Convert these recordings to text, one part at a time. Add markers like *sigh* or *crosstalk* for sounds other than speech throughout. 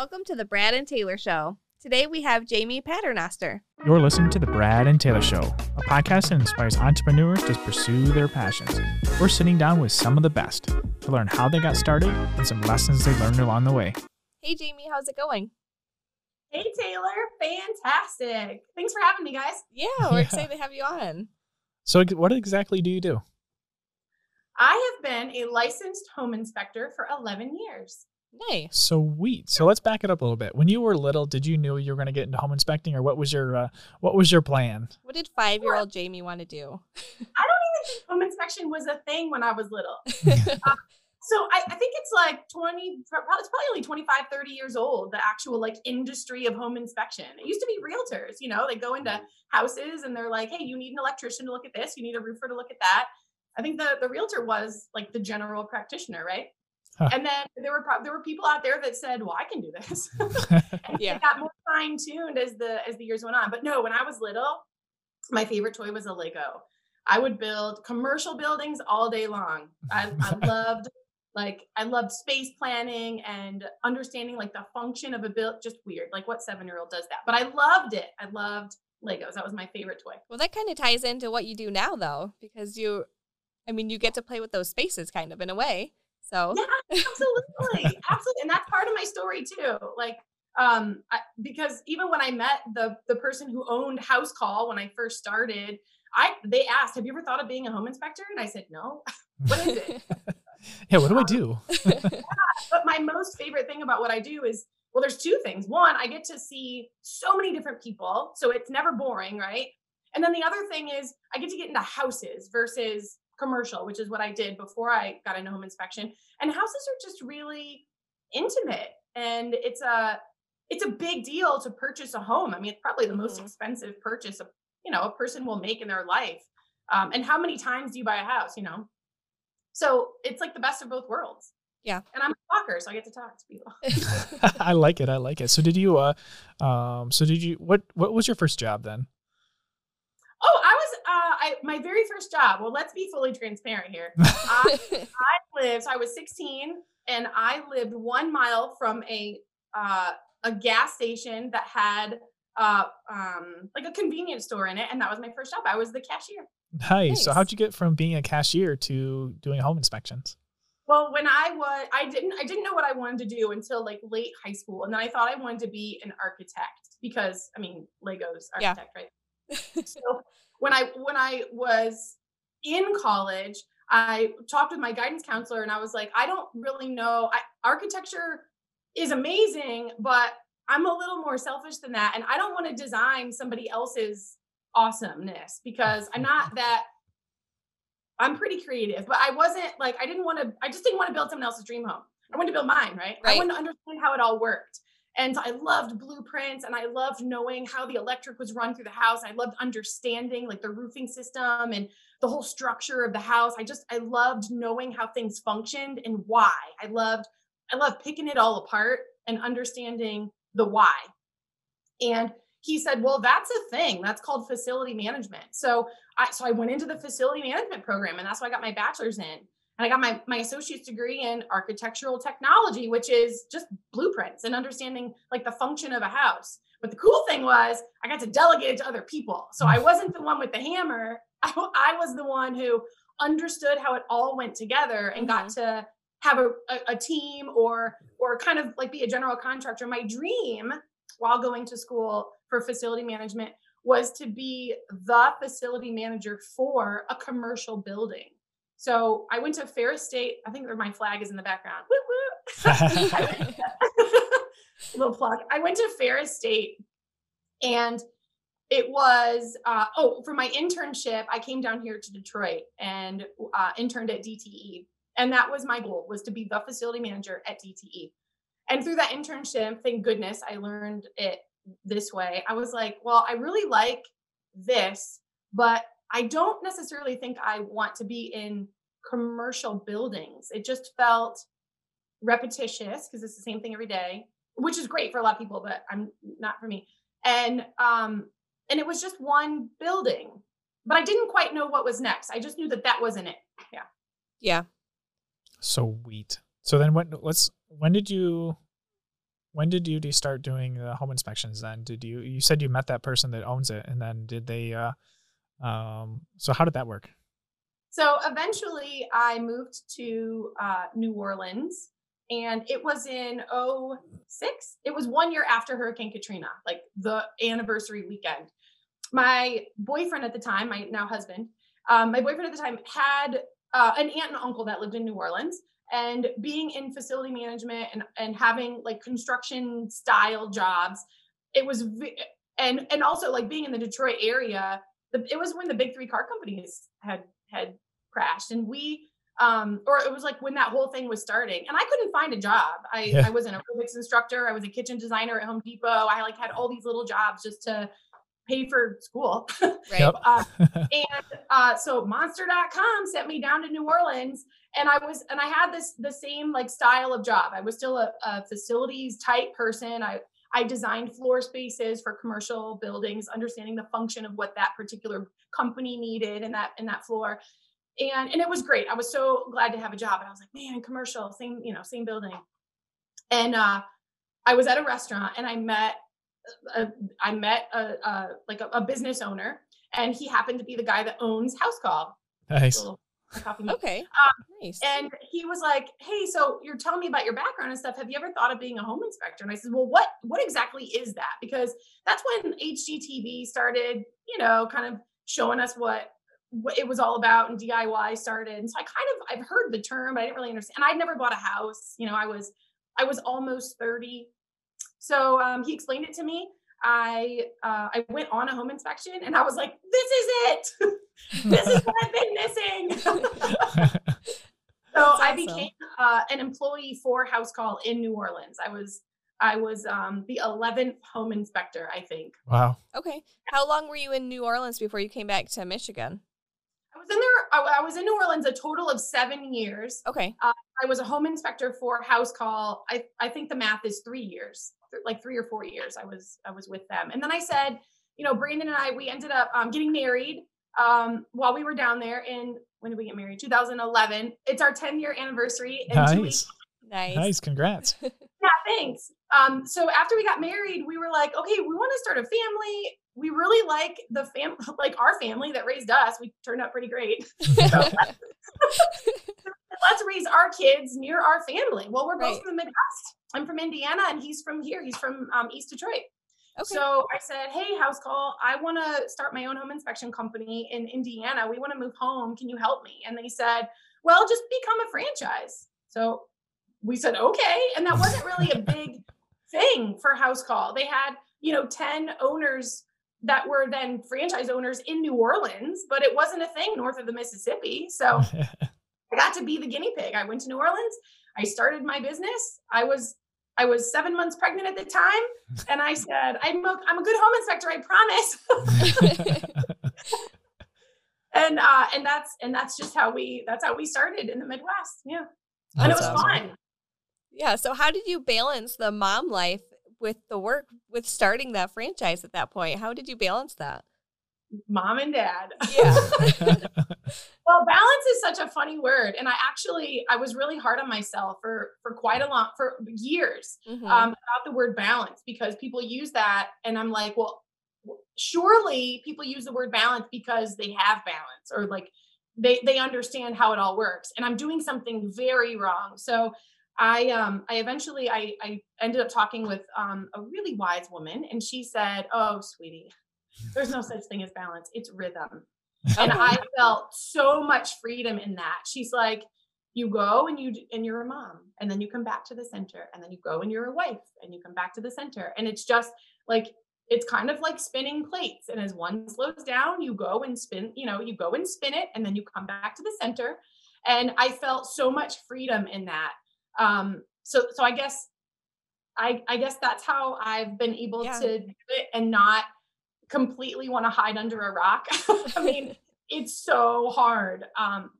Welcome to the Brad and Taylor Show. Today we have Jaymie Paternoster. You're listening to The Brad and Taylor Show, a podcast that inspires entrepreneurs to pursue their passions. We're sitting down with some of the best to learn how they got started and some lessons they learned along the way. Hey, Jaymie, how's it going? Hey, Taylor. Fantastic. Thanks for having me, guys. Yeah, *laughs* we're Yeah. excited to have you on. So, what exactly do you do? I have been a licensed home inspector for 11 years. Nice. Sweet. So let's back it up a little bit. When you were little, did you know you were going to get into home inspecting, or what was your uh, what was your plan? What did five year old Jaymie want to do? *laughs* I don't even think home inspection was a thing when I was little. *laughs* *laughs* So I, I think it's like 20, probably, it's probably only 25, 30 years old, the actual like industry of home inspection. It used to be realtors, you know, they go into houses and they're like, hey, you need an electrician to look at this, you need a roofer to look at that. I think the, the realtor was like the general practitioner, right? Huh. And then there were pro- there were people out there that said, "Well, I can do this." *laughs* and *laughs* Yeah. it got more fine tuned as the as the years went on. But no, when I was little, my favorite toy was a Lego. I would build commercial buildings all day long. I, I *laughs* loved like I loved space planning and understanding like the function of a build. Just weird, like what seven year old does that? But I loved it. I loved Legos. That was my favorite toy. Well, that kind of ties into what you do now, though, because you, I mean, you get to play with those spaces kind of in a way. So, Yeah, absolutely, *laughs* absolutely, and that's part of my story too. Like, um, I, because even when I met the the person who owned House Call when I first started, I they asked, "Have you ever thought of being a home inspector?" And I said, "No." *laughs* what is it? *laughs* yeah, what do I do? but my most favorite thing about what I do is well, there's two things. One, I get to see so many different people, so it's never boring, right? And then the other thing is I get to get into houses versus commercial, which is what I did before I got into home inspection. And houses are just really intimate and it's a it's a big deal to purchase a home. I mean, it's probably the most Mhm. expensive purchase a you know a person will make in their life. Um, and how many times do you buy a house? You know, so it's like the best of both worlds. Yeah. And I'm a talker, so I get to talk to people. *laughs* *laughs* I like it. I like it. So did you? Uh, um, so did you? What What was your first job then? Oh, I was I my very first job. Well, let's be fully transparent here. *laughs* I, I lived, so I was 16 and I lived one mile from a uh a gas station that had uh um like a convenience store in it, and that was my first job. I was the cashier. Nice. So how'd you get from being a cashier to doing home inspections? Well, when I was I didn't I didn't know what I wanted to do until like late high school. And then I thought I wanted to be an architect because I mean Legos Yeah. architect, right? *laughs* so when I when I was in college, I talked with my guidance counselor and I was like, I don't really know. I, architecture is amazing, but I'm a little more selfish than that. And I don't want to design somebody else's awesomeness because I'm not *laughs* that I'm pretty creative, but I wasn't like I didn't want to I just didn't want to build someone else's dream home. I wanted to build mine, right? I wanted to understand how it all worked. And I loved blueprints and I loved knowing how the electric was run through the house. I loved understanding like the roofing system and the whole structure of the house. I just I loved knowing how things functioned and why. I loved I loved picking it all apart and understanding the why. And he said, "Well, that's a thing. That's called facility management." So I so I went into the facility management program and that's why I got my bachelor's in. And I got my my associate's degree in architectural technology, which is just blueprints and understanding like the function of a house. But the cool thing was I got to delegate it to other people. So I wasn't the one with the hammer. *laughs* I, I was the one who understood how it all went together and got mm-hmm. to have a, a, a team or or kind of like be a general contractor. My dream while going to school for facility management was to be the facility manager for a commercial building. So I went to Ferris State. I think my flag is in the background. Woo, woo. *laughs* Little plug. I went to Ferris State and it was uh, oh for my internship i came down here to detroit and uh, interned at dte and that was my goal was to be the facility manager at dte and through that internship thank goodness i learned it this way i was like well i really like this but i don't necessarily think i want to be in commercial buildings it just felt repetitious because it's the same thing every day which is great for a lot of people but i'm not for me and um and it was just one building but i didn't quite know what was next i just knew that that wasn't it yeah yeah. So sweet. So then when let's when did you when did you do start doing the home inspections then? Did you you said you met that person that owns it and then did they uh um so how did that work? So eventually I moved to uh, New Orleans and it was in 06. It was one year after Hurricane Katrina, like the anniversary weekend. My boyfriend at the time, my now husband, um, my boyfriend at the time had uh, an aunt and uncle that lived in New Orleans and being in facility management and, and having like construction style jobs it was and and also like being in the detroit area the, it was when the big three car companies had had crashed and we um or it was like when that whole thing was starting and i couldn't find a job. I yeah. i was an aerobics instructor. I was a kitchen designer at home depot. I like had all these little jobs just to pay for school. Right. Uh, *laughs* *laughs* and uh so monster.com sent me down to new orleans and i was and i had this the same like style of job. I was still a, a facilities type person. I I designed floor spaces for commercial buildings, understanding the function of what that particular company needed in that in that floor. And and it was great. I was so glad to have a job. And I was like, man, commercial, same, you know, same building. And uh I was at a restaurant and I met a, I met a, a like a, a, business owner and he happened to be the guy that owns House Call. Nice coffee. Okay. Um, nice. And he was like, "Hey, so you're telling me about your background and stuff. Have you ever thought of being a home inspector?" And I said, "Well, what what exactly is that?" Because that's when HGTV started, you know, kind of showing us what what it was all about and DIY started. And so I kind of I've heard the term, but I didn't really understand. And I'd never bought a house. You know, I was I was almost 30. So um, he explained it to me. I uh, I went on a home inspection and I was like, this is it. *laughs* this is what I've been missing. *laughs* so awesome. I became uh, an employee for House Call in New Orleans. I was I was um, the 11th home inspector, I think. Wow. Okay. How long were you in New Orleans before you came back to Michigan? I was in there. I was in New Orleans a total of seven years. Okay. Uh, I was a home inspector for House Call. I I think the math is three years, like three or four years. I was I was with them, and then I said, you know, Brandon and I we ended up um, getting married um, while we were down there in when did we get married? 2011. It's our 10 year anniversary. nice. Nice. Nice. Congrats. *laughs* yeah, thanks. Um, so after we got married, we were like, okay, we want to start a family. We really like the fam, *laughs* like our family that raised us. We turned out pretty great. so *laughs* let's, let's, raise our kids near our family. Well, we're both right. from the Midwest. I'm from Indiana, and he's from here. He's from um, East Detroit. Okay. So I said, Hey, house call, I want to start my own home inspection company in Indiana. We want to move home. Can you help me? And they said, Well, just become a franchise. So we said, Okay. And that wasn't really a big *laughs* thing for house call. They had, you know, 10 owners that were then franchise owners in New Orleans, but it wasn't a thing north of the Mississippi. So *laughs* I got to be the guinea pig. I went to New Orleans. I started my business. I was I was seven months pregnant at the time, and I said, "I'm a, I'm a good home inspector, I promise." *laughs* and uh, and that's and that's just how we that's how we started in the Midwest. Yeah, that's and it was awesome. fun. Yeah. So how did you balance the mom life with the work with starting that franchise at that point? How did you balance that? Mom and dad. Yeah. *laughs* *laughs* well balance is such a funny word and i actually i was really hard on myself for for quite a long for years mm-hmm. um, about the word balance because people use that and i'm like well surely people use the word balance because they have balance or like they they understand how it all works and i'm doing something very wrong so i um i eventually i i ended up talking with um a really wise woman and she said oh sweetie there's no such thing as balance. It's rhythm. *laughs* And I felt so much freedom in that. She's like, you go and you and you're a mom and then you come back to the center and then you go and you're a wife and you come back to the center. And it's just like it's kind of like spinning plates. And as one slows down you go and spin you know you go and spin it and then you come back to the center. And i felt so much freedom in that. Um so so i guess i i guess that's how i've been able yeah. to do it and not completely want to hide under a rock. *laughs* I mean, *laughs* it's so hard um,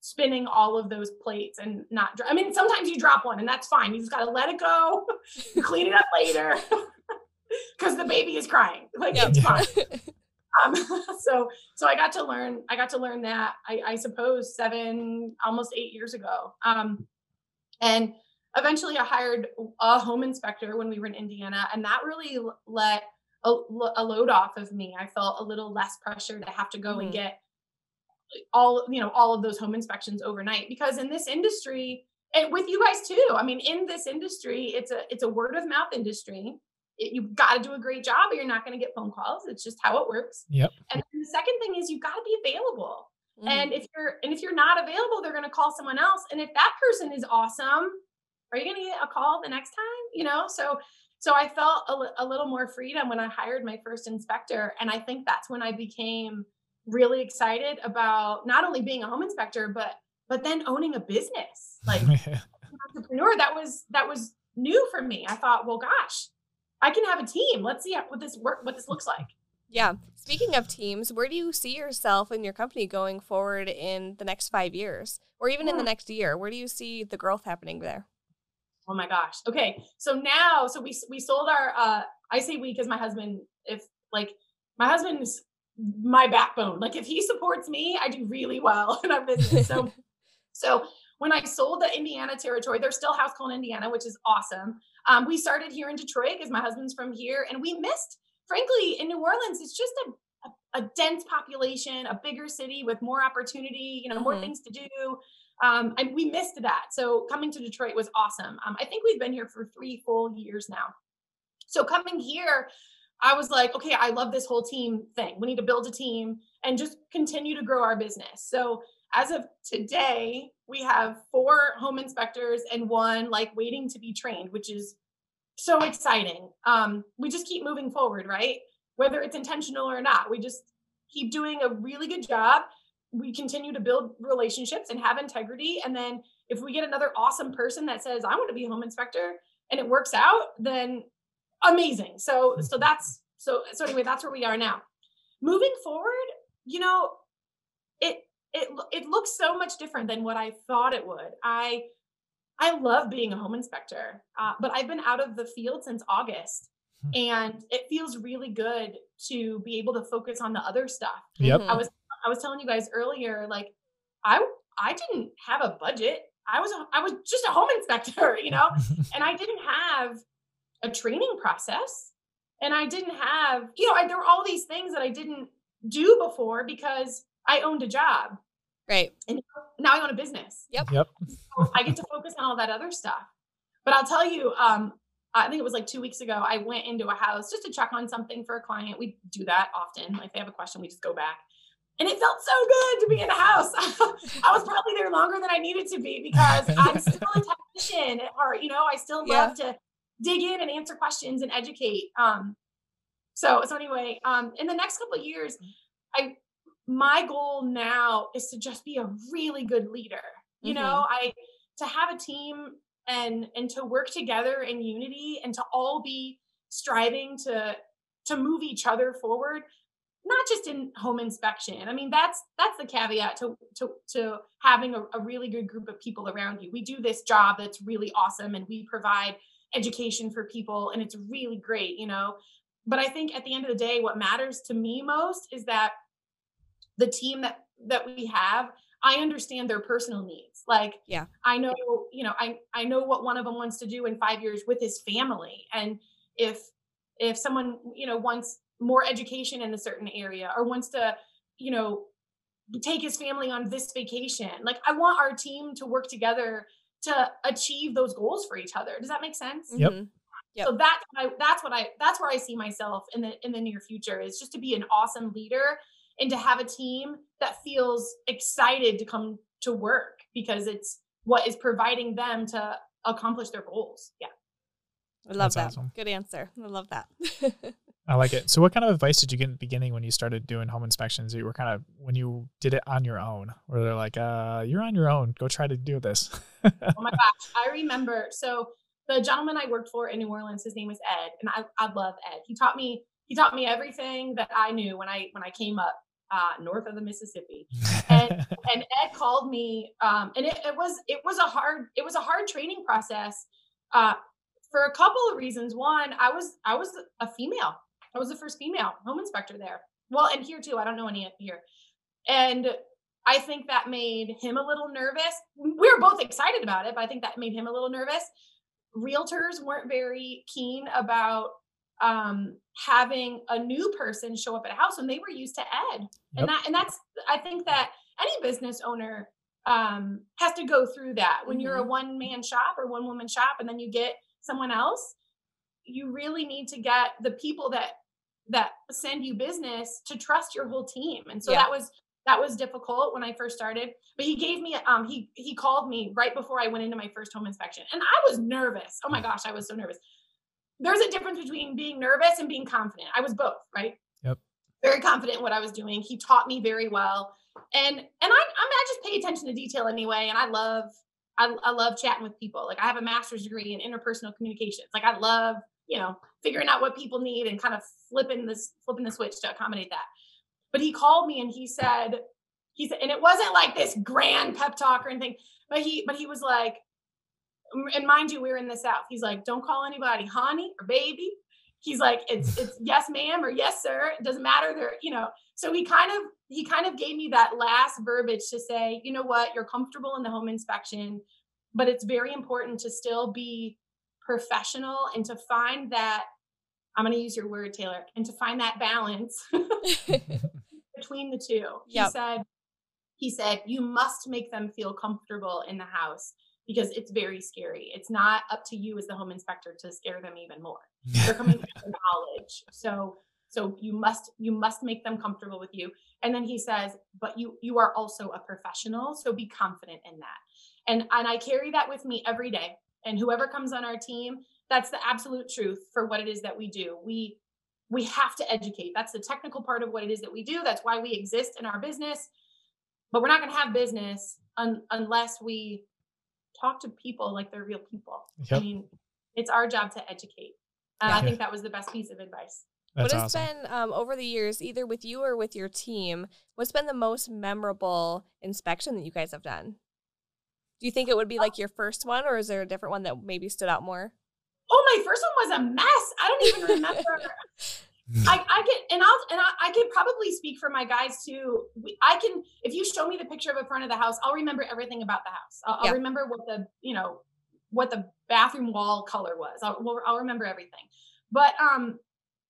spinning all of those plates and not. I mean, sometimes you drop one and that's fine. You just got to let it go, *laughs* clean it up later, because the baby is crying. Like yep. it's fine. Um, so so I got to learn. I got to learn that. I, I suppose seven, almost eight years ago. Um, and eventually I hired a home inspector when we were in Indiana, and that really let a, a load off of me. I felt a little less pressure to have to go mm-hmm. and get all you know all of those home inspections overnight. Because in this industry and with you guys too i mean in this industry it's a it's a word of mouth industry. It, you've got to do a great job or you're not going to get phone calls. It's just how it works. Yep. And the second thing is you've got to be available. Mm. and if you're and if you're not available they're going to call someone else. And if that person is awesome are you going to get a call the next time? You know? So so i felt a, a little more freedom when i hired my first inspector and i think that's when i became really excited about not only being a home inspector but but then owning a business. Like *laughs* entrepreneur that was that was new for me. I thought well gosh i can have a team. Let's see what this work what this looks like. Yeah. Speaking of teams where do you see yourself and your company going forward in the next five years or even in the next year? Where do you see the growth happening there oh my gosh okay so now so we we sold our uh i say we because my husband if like my husband's my backbone. Like if he supports me, I do really well *laughs* in our business. So, *laughs* so when I sold the Indiana territory, there's still house call in Indiana, which is awesome. Um, we started here in Detroit because my husband's from here, and we missed. Frankly, in New Orleans, it's just a, a, a dense population, a bigger city with more opportunity, you know, more mm-hmm. things to do. Um, and we missed that. So coming to Detroit was awesome. Um, I think we've been here for three full years now. So coming here, I was like, okay, I love this whole team thing. We need to build a team and just continue to grow our business. So as of today, we have four home inspectors and one like waiting to be trained, which is so exciting. Um, we just keep moving forward, right? Whether it's intentional or not, we just keep doing a really good job. We continue to build relationships and have integrity. And then if we get another awesome person that says, I want to be a home inspector and it works out, then amazing. So so that's so so anyway, that's where we are now. Moving forward, you know, it it it looks so much different than what I thought it would. I I love being a home inspector, uh, but I've been out of the field since August, hmm. and it feels really good to be able to focus on the other stuff. Yep. I was I was telling you guys earlier, like I I didn't have a budget. I was a, I was just a home inspector, *laughs* you know, *laughs* and I didn't have a training process and I didn't have, you know, I, there were all these things that I didn't do before because I owned a job. Right. And now I own a business. Yep. Yep. So I get to *laughs* focus on all that other stuff. But I'll tell you, um, I think it was like two weeks ago, I went into a house just to check on something for a client. We do that often. Like they have a question, we just go back. And it felt so good to be in the house. *laughs* I was probably there longer than I needed to be because I'm *laughs* still a technician at heart. You know, I still love yeah. to dig in and answer questions and educate. Um, so so anyway, um, in the next couple of years, I my goal now is to just be a really good leader. You mm-hmm. know, I to have a team and and to work together in unity and to all be striving to to move each other forward not just in home inspection. I mean that's that's the caveat to to to having a, a, really good group of people around you. We do this job that's really awesome and we provide education for people and it's really great you know? But i think at the end of the day what matters to me most is that the team that that we have i understand their personal needs. Like yeah. I know you know i i know what one of them wants to do in 5 years with his family. And if if someone you know wants more education in a certain area or wants to you know take his family on this vacation like i want our team to work together to achieve those goals for each other. Does that make sense? Yep. Mm-hmm. Yep. So that's what I, that's what I that's where I see myself in the in the near future is just to be an awesome leader and to have a team that feels excited to come to work because it's what is providing them to accomplish their goals. Yeah. I love that's that. Awesome. Good answer. I love that. *laughs* I like it. So, what kind of advice did you get in the beginning when you started doing home inspections? You were kind of when you did it on your own, where they're like, uh, "You're on your own. Go try to do this." oh my gosh, I remember. So the gentleman I worked for in New Orleans, his name was Ed, and I, I love Ed. He taught me he taught me everything that I knew when I when I came up uh, north of the Mississippi. And *laughs* and Ed called me, um, and it, it was it was a hard it was a hard training process. Uh, for a couple of reasons. One, I was I was a female I was the first female home inspector there. Well, and here too. I don't know any here. And I think that made him a little nervous. We were both excited about it, but I think that made him a little nervous. Realtors weren't very keen about um, having a new person show up at a house when they were used to Ed. Yep. And that and that's I think that any business owner um, has to go through that. When mm-hmm. you're a mm-hmm. one man shop or one woman shop and then you get someone else, you really need to get the people that that send you business to trust your whole team. And so yeah. that was that was difficult when I first started. But he gave me um he he called me right before I went into my first home inspection. And I was nervous. Oh my gosh, I was so nervous. There's a difference between being nervous and being confident. I was both, right? Yep. Very confident in what I was doing. He taught me very well. And and I I, mean, I just pay attention to detail anyway. And I love I, I love chatting with people. Like I have a master's degree in interpersonal communications. Like I love, you know, figuring out what people need and kind of flipping this flipping the switch to accommodate that. But he called me and he said, he said, and it wasn't like this grand pep talk or anything, but he, but he was like, and mind you, we are in the South. He's like, don't call anybody honey or baby. He's like, it's *laughs* it's yes, ma'am, or yes, sir. It doesn't matter. They're, you know, so he kind of he kind of gave me that last verbiage to say, you know what, you're comfortable in the home inspection, but it's very important to still be professional and to find that I'm going to use your word, Taylor, and to find that balance *laughs* between the two. Yep. He said, he said, you must make them feel comfortable in the house because it's very scary. It's not up to you as the home inspector to scare them even more. They're coming for *laughs* knowledge. So so you must you must make them comfortable with you. And then he says, but you you are also a professional, so be confident in that. And and I carry that with me every day. And whoever comes on our team, that's the absolute truth for what it is that we do. We we have to educate. That's the technical part of what it is that we do. That's why we exist in our business. But we're not going to have business un- unless we talk to people like they're real people. Yep. I mean, it's our job to educate. And yeah. I think that was the best piece of advice. That's what has awesome. been um, over the years, either with you or with your team, what's been the most memorable inspection that you guys have done? Do you think it would be like your first one, or is there a different one that maybe stood out more? Oh, my first one was a mess. I don't even remember. *laughs* I, I get and I'll and I, I can probably speak for my guys too. I can if you show me the picture of the front of the house, I'll remember everything about the house. I'll, yeah. I'll remember what the you know what the bathroom wall color was. I'll, I'll remember everything. But um,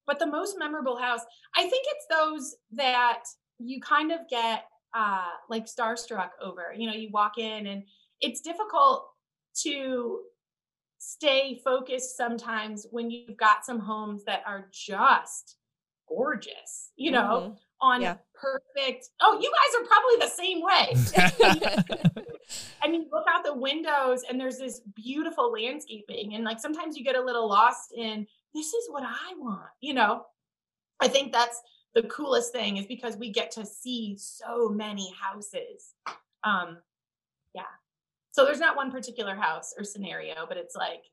but the most memorable house, I think it's those that you kind of get uh like starstruck over. You know, you walk in and it's difficult to stay focused sometimes when you've got some homes that are just gorgeous, you know, mm-hmm. on yeah. perfect. Oh, you guys are probably the same way. *laughs* *laughs* and you look out the windows and there's this beautiful landscaping. And like sometimes you get a little lost in this is what I want, you know. I think that's the coolest thing is because we get to see so many houses. Um, yeah, so there's not one particular house or scenario, but it's like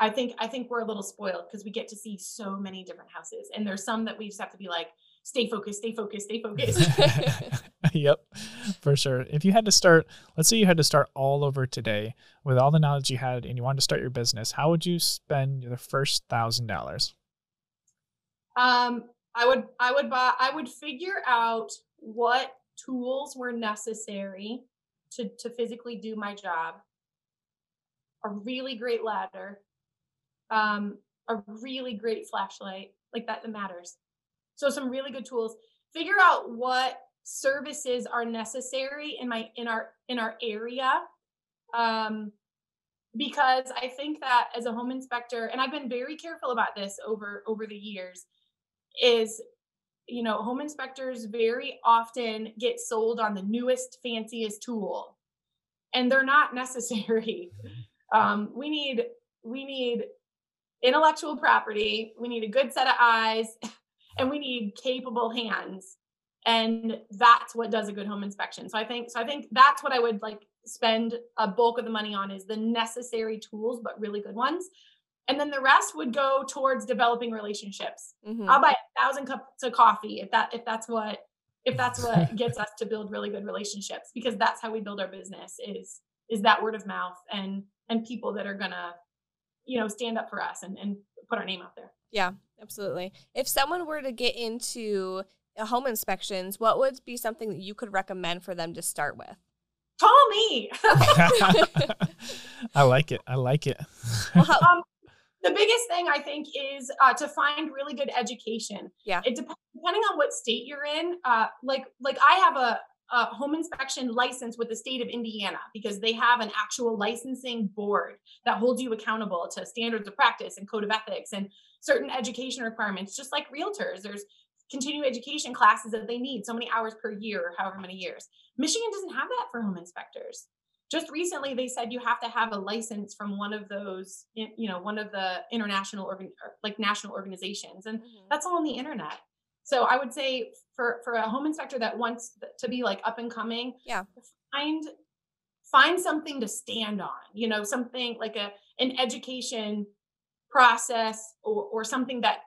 I think I think we're a little spoiled because we get to see so many different houses, and there's some that we just have to be like, stay focused, stay focused, stay focused. *laughs* yep, for sure. If you had to start, let's say you had to start all over today with all the knowledge you had, and you wanted to start your business, how would you spend the first thousand dollars? Um, I would I would buy I would figure out what tools were necessary to, to physically do my job, a really great ladder, um, a really great flashlight, like that, that matters. So some really good tools. Figure out what services are necessary in my in our in our area. Um, because I think that as a home inspector, and I've been very careful about this over over the years, is you know, home inspectors very often get sold on the newest, fanciest tool, and they're not necessary. *laughs* Um, we need we need intellectual property. We need a good set of eyes, *laughs* and we need capable hands, and that's what does a good home inspection. So I think so. I think that's what I would like spend a bulk of the money on is the necessary tools, but really good ones and then the rest would go towards developing relationships mm-hmm. i'll buy a thousand cups of coffee if that if that's what if that's what *laughs* gets us to build really good relationships because that's how we build our business is is that word of mouth and and people that are gonna you know stand up for us and, and put our name out there yeah absolutely if someone were to get into uh, home inspections, what would be something that you could recommend for them to start with? Call me. *laughs* *laughs* I like it. I like it. Well, how, um, the biggest thing I think is uh, to find really good education. Yeah. It depends depending on what state you're in. Uh, like like I have a, a home inspection license with the state of Indiana because they have an actual licensing board that holds you accountable to standards of practice and code of ethics and certain education requirements. Just like realtors, there's continuing education classes that they need so many hours per year or however many years. Michigan doesn't have that for home inspectors just recently they said you have to have a license from one of those you know one of the international organ like national organizations and Mhm. that's all on the internet so i would say for for a home inspector that wants to be like up and coming Yeah. find find something to stand on you know something like a an education process or or something that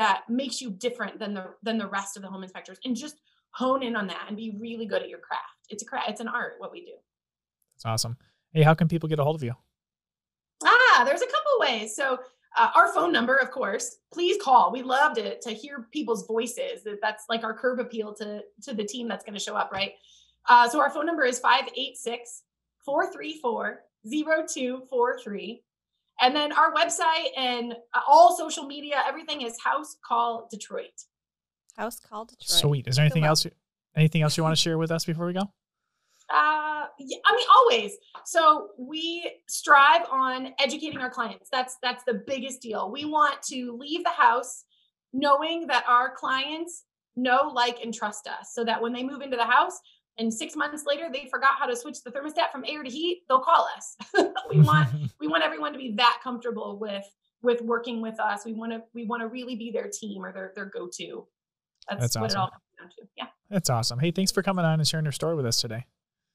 that makes you different than the than the rest of the home inspectors and just hone in on that and be really good at your craft it's a craft it's an art what we do It's awesome. Hey, how can people get a hold of you? Ah, there's a couple ways. So uh, our phone number, of course, please call. We love to to hear people's voices. That's like our curb appeal to to the team that's going to show up, right? Uh, so our phone number is 586 434 0243. And then our website and uh, all social media, everything is House Call Detroit. House call Detroit. Sweet. Is there anything else? Anything else you want to share with us before we go? Uh, yeah, I mean, always. So we strive on educating our clients. That's that's the biggest deal. We want to leave the house knowing that our clients know, like, and trust us, so that when they move into the house and six months later they forgot how to switch the thermostat from air to heat, they'll call us. *laughs* we want *laughs* we want everyone to be that comfortable with with working with us. We want to we want to really be their team or their their go to. That's, That's what awesome. it all comes down to. Yeah. That's awesome. Hey, thanks for coming on and sharing your story with us today.